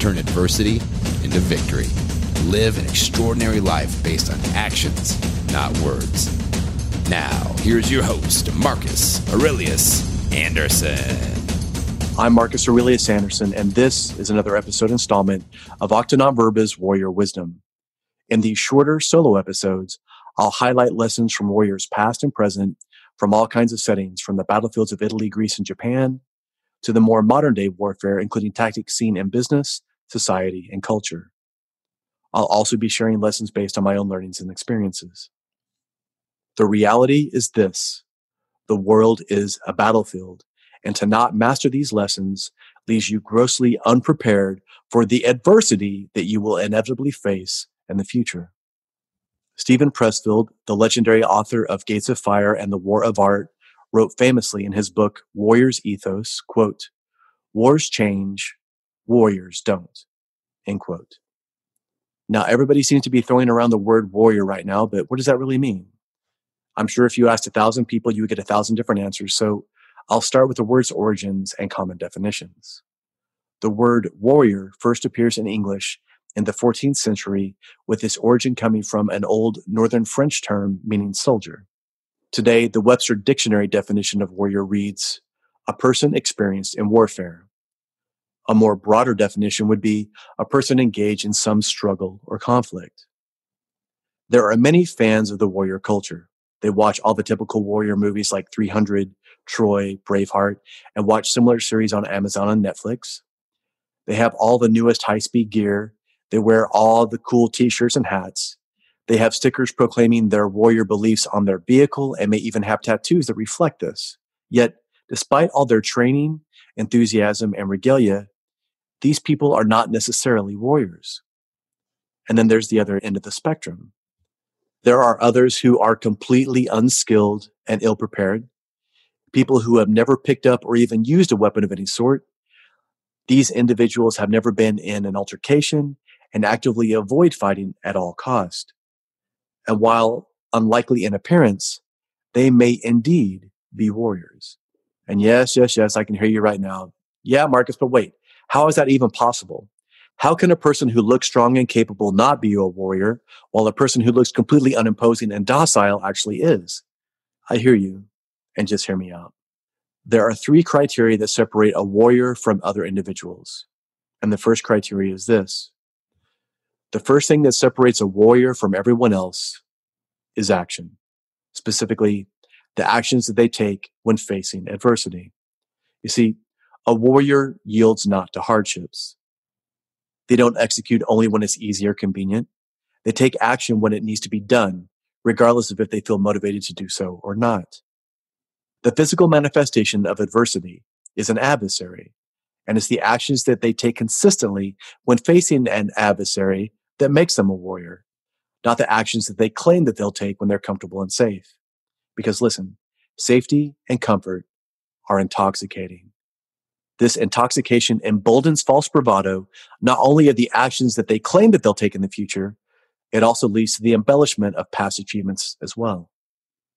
turn adversity into victory. Live an extraordinary life based on actions, not words. Now, here's your host, Marcus Aurelius Anderson. I'm Marcus Aurelius Anderson, and this is another episode installment of Acta Verba's Warrior Wisdom. In these shorter solo episodes, I'll highlight lessons from warriors past and present from all kinds of settings, from the battlefields of Italy, Greece, and Japan to the more modern day warfare, including tactics seen in business, society, and culture. I'll also be sharing lessons based on my own learnings and experiences. The reality is this. The world is a battlefield and to not master these lessons leaves you grossly unprepared for the adversity that you will inevitably face in the future. Steven Pressfield, the legendary author of Gates of Fire and the War of Art, wrote famously in his book Warrior's Ethos, quote, Wars change, warriors don't, end quote. Now, everybody seems to be throwing around the word warrior right now, but what does that really mean? I'm sure if you asked a thousand people, you would get a thousand different answers. So I'll start with the word's origins and common definitions. The word warrior first appears in English in the 14th century, with its origin coming from an old Northern French term meaning soldier. Today, the Webster Dictionary definition of warrior reads, a person experienced in warfare. A more broader definition would be a person engaged in some struggle or conflict. There are many fans of the warrior culture. They watch all the typical warrior movies like 300, Troy, Braveheart, and watch similar series on Amazon and Netflix. They have all the newest high speed gear. They wear all the cool t-shirts and hats. They have stickers proclaiming their warrior beliefs on their vehicle and may even have tattoos that reflect this. Yet, despite all their training, enthusiasm, and regalia, these people are not necessarily warriors. And then there's the other end of the spectrum. There are others who are completely unskilled and ill prepared people who have never picked up or even used a weapon of any sort. These individuals have never been in an altercation and actively avoid fighting at all cost. And while unlikely in appearance, they may indeed be warriors. And yes, yes, yes, I can hear you right now. Yeah, Marcus, but wait, how is that even possible? How can a person who looks strong and capable not be a warrior, while a person who looks completely unimposing and docile actually is? I hear you and just hear me out. There are three criteria that separate a warrior from other individuals. And the first criteria is this. The first thing that separates a warrior from everyone else is action, specifically the actions that they take when facing adversity. You see, a warrior yields not to hardships. They don't execute only when it's easy or convenient. They take action when it needs to be done, regardless of if they feel motivated to do so or not. The physical manifestation of adversity is an adversary, and it's the actions that they take consistently when facing an adversary that makes them a warrior, not the actions that they claim that they'll take when they're comfortable and safe. Because listen, safety and comfort are intoxicating. This intoxication emboldens false bravado, not only of the actions that they claim that they'll take in the future, it also leads to the embellishment of past achievements as well.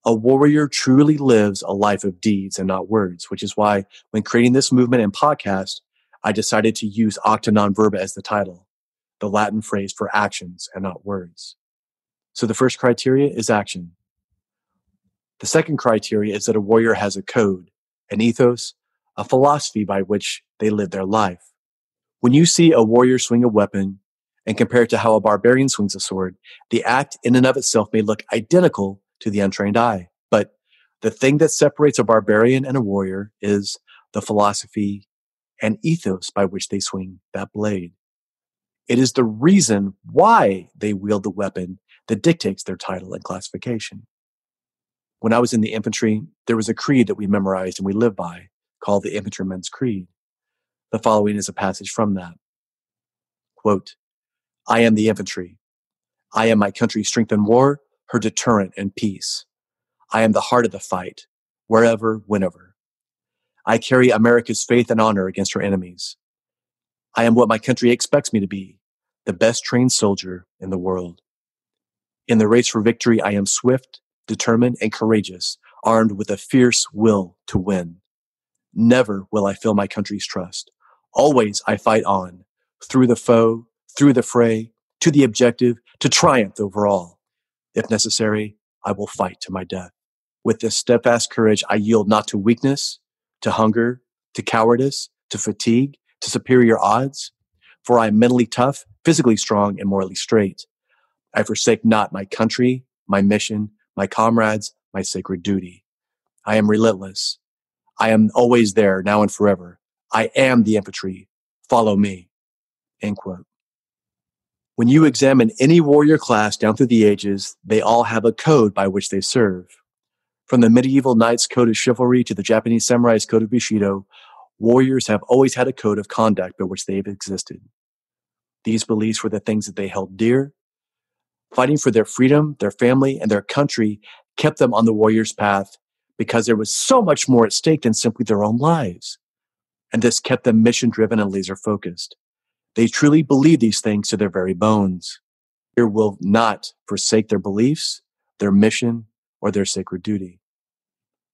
A warrior truly lives a life of deeds and not words, which is why when creating this movement and podcast, I decided to use Acta Non Verba as the title, the Latin phrase for actions and not words. So the first criteria is action. The second criteria is that a warrior has a code, an ethos, a philosophy by which they live their life. When you see a warrior swing a weapon and compare it to how a barbarian swings a sword, the act in and of itself may look identical to the untrained eye. But the thing that separates a barbarian and a warrior is the philosophy and ethos by which they swing that blade. It is the reason why they wield the weapon that dictates their title and classification. When I was in the infantry, there was a creed that we memorized and we lived by called the Infantryman's Creed. The following is a passage from that. Quote, I am the infantry. I am my country's strength in war, her deterrent in peace. I am the heart of the fight, wherever, whenever. I carry America's faith and honor against her enemies. I am what my country expects me to be, the best trained soldier in the world. In the race for victory, I am swift, determined, and courageous, armed with a fierce will to win. Never will I fail my country's trust. Always I fight on, through the foe, through the fray, to the objective, to triumph over all. If necessary, I will fight to my death. With this steadfast courage, I yield not to weakness, to hunger, to cowardice, to fatigue, to superior odds. For I am mentally tough, physically strong, and morally straight. I forsake not my country, my mission, my comrades, my sacred duty. I am relentless. I am always there, now and forever. I am the infantry. Follow me. End quote. When you examine any warrior class down through the ages, they all have a code by which they serve. From the medieval knight's code of chivalry to the Japanese samurai's code of Bushido, warriors have always had a code of conduct by which they've existed. These beliefs were the things that they held dear. Fighting for their freedom, their family, and their country kept them on the warrior's path because there was so much more at stake than simply their own lives. And this kept them mission driven and laser focused. They truly believe these things to their very bones. They will not forsake their beliefs, their mission, or their sacred duty.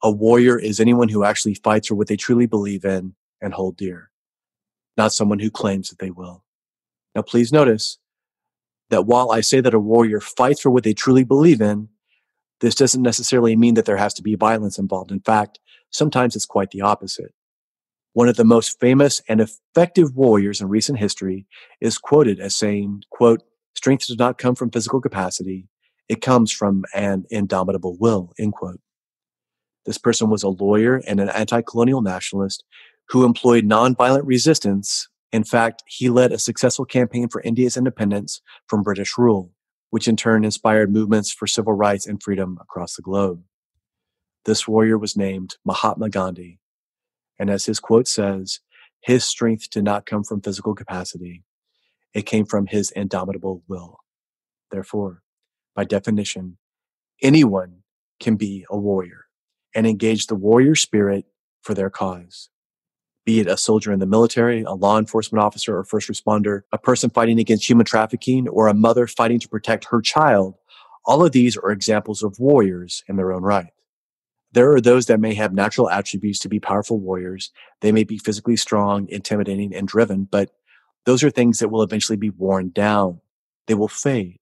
A warrior is anyone who actually fights for what they truly believe in and hold dear, not someone who claims that they will. Now, please notice that while I say that a warrior fights for what they truly believe in, this doesn't necessarily mean that there has to be violence involved. In fact, sometimes it's quite the opposite. One of the most famous and effective warriors in recent history is quoted as saying, quote, strength does not come from physical capacity. It comes from an indomitable will, end quote. This person was a lawyer and an anti-colonial nationalist who employed nonviolent resistance. In fact, he led a successful campaign for India's independence from British rule which in turn inspired movements for civil rights and freedom across the globe. This warrior was named Mahatma Gandhi. And as his quote says, his strength did not come from physical capacity. It came from his indomitable will. Therefore, by definition, anyone can be a warrior and engage the warrior spirit for their cause be it a soldier in the military, a law enforcement officer or first responder, a person fighting against human trafficking, or a mother fighting to protect her child, all of these are examples of warriors in their own right. There are those that may have natural attributes to be powerful warriors. They may be physically strong, intimidating, and driven, but those are things that will eventually be worn down. They will fade.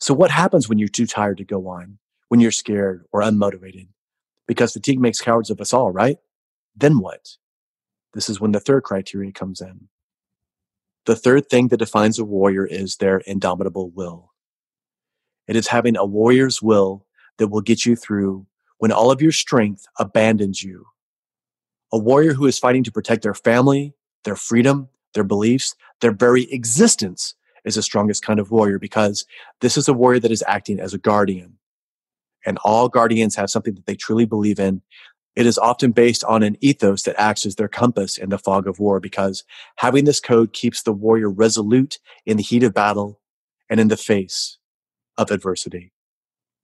So what happens when you're too tired to go on, when you're scared or unmotivated? Because fatigue makes cowards of us all, right? Then what? This is when the third criteria comes in. The third thing that defines a warrior is their indomitable will. It is having a warrior's will that will get you through when all of your strength abandons you. A warrior who is fighting to protect their family, their freedom, their beliefs, their very existence is the strongest kind of warrior because this is a warrior that is acting as a guardian. And all guardians have something that they truly believe in it is often based on an ethos that acts as their compass in the fog of war because having this code keeps the warrior resolute in the heat of battle and in the face of adversity.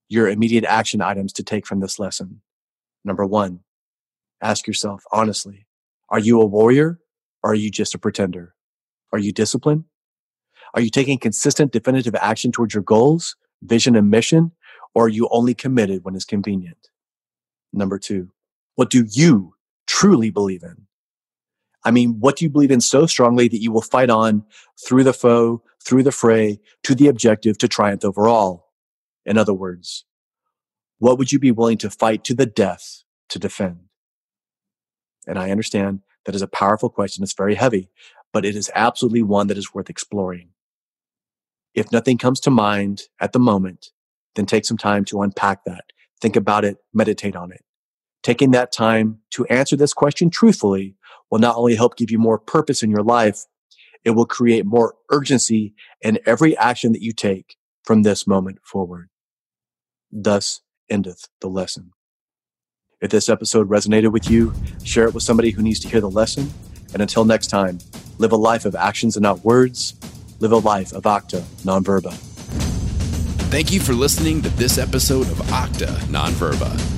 Your immediate action items to take from this lesson. Number one, ask yourself honestly, are you a warrior or are you just a pretender? Are you disciplined? Are you taking consistent definitive action towards your goals, vision, and mission? Or are you only committed when it's convenient? Number two, what do you truly believe in? I mean, what do you believe in so strongly that you will fight on through the foe, through the fray, to the objective to triumph over all? In other words, what would you be willing to fight to the death to defend? And I understand that is a powerful question. It's very heavy, but it is absolutely one that is worth exploring. If nothing comes to mind at the moment, then take some time to unpack that. Think about it, meditate on it. Taking that time to answer this question truthfully will not only help give you more purpose in your life, it will create more urgency in every action that you take from this moment forward. Thus endeth the lesson. If this episode resonated with you, share it with somebody who needs to hear the lesson. And until next time, live a life of actions and not words. live a life of acta non verba. Thank you for listening to this episode of Acta Non Verba. If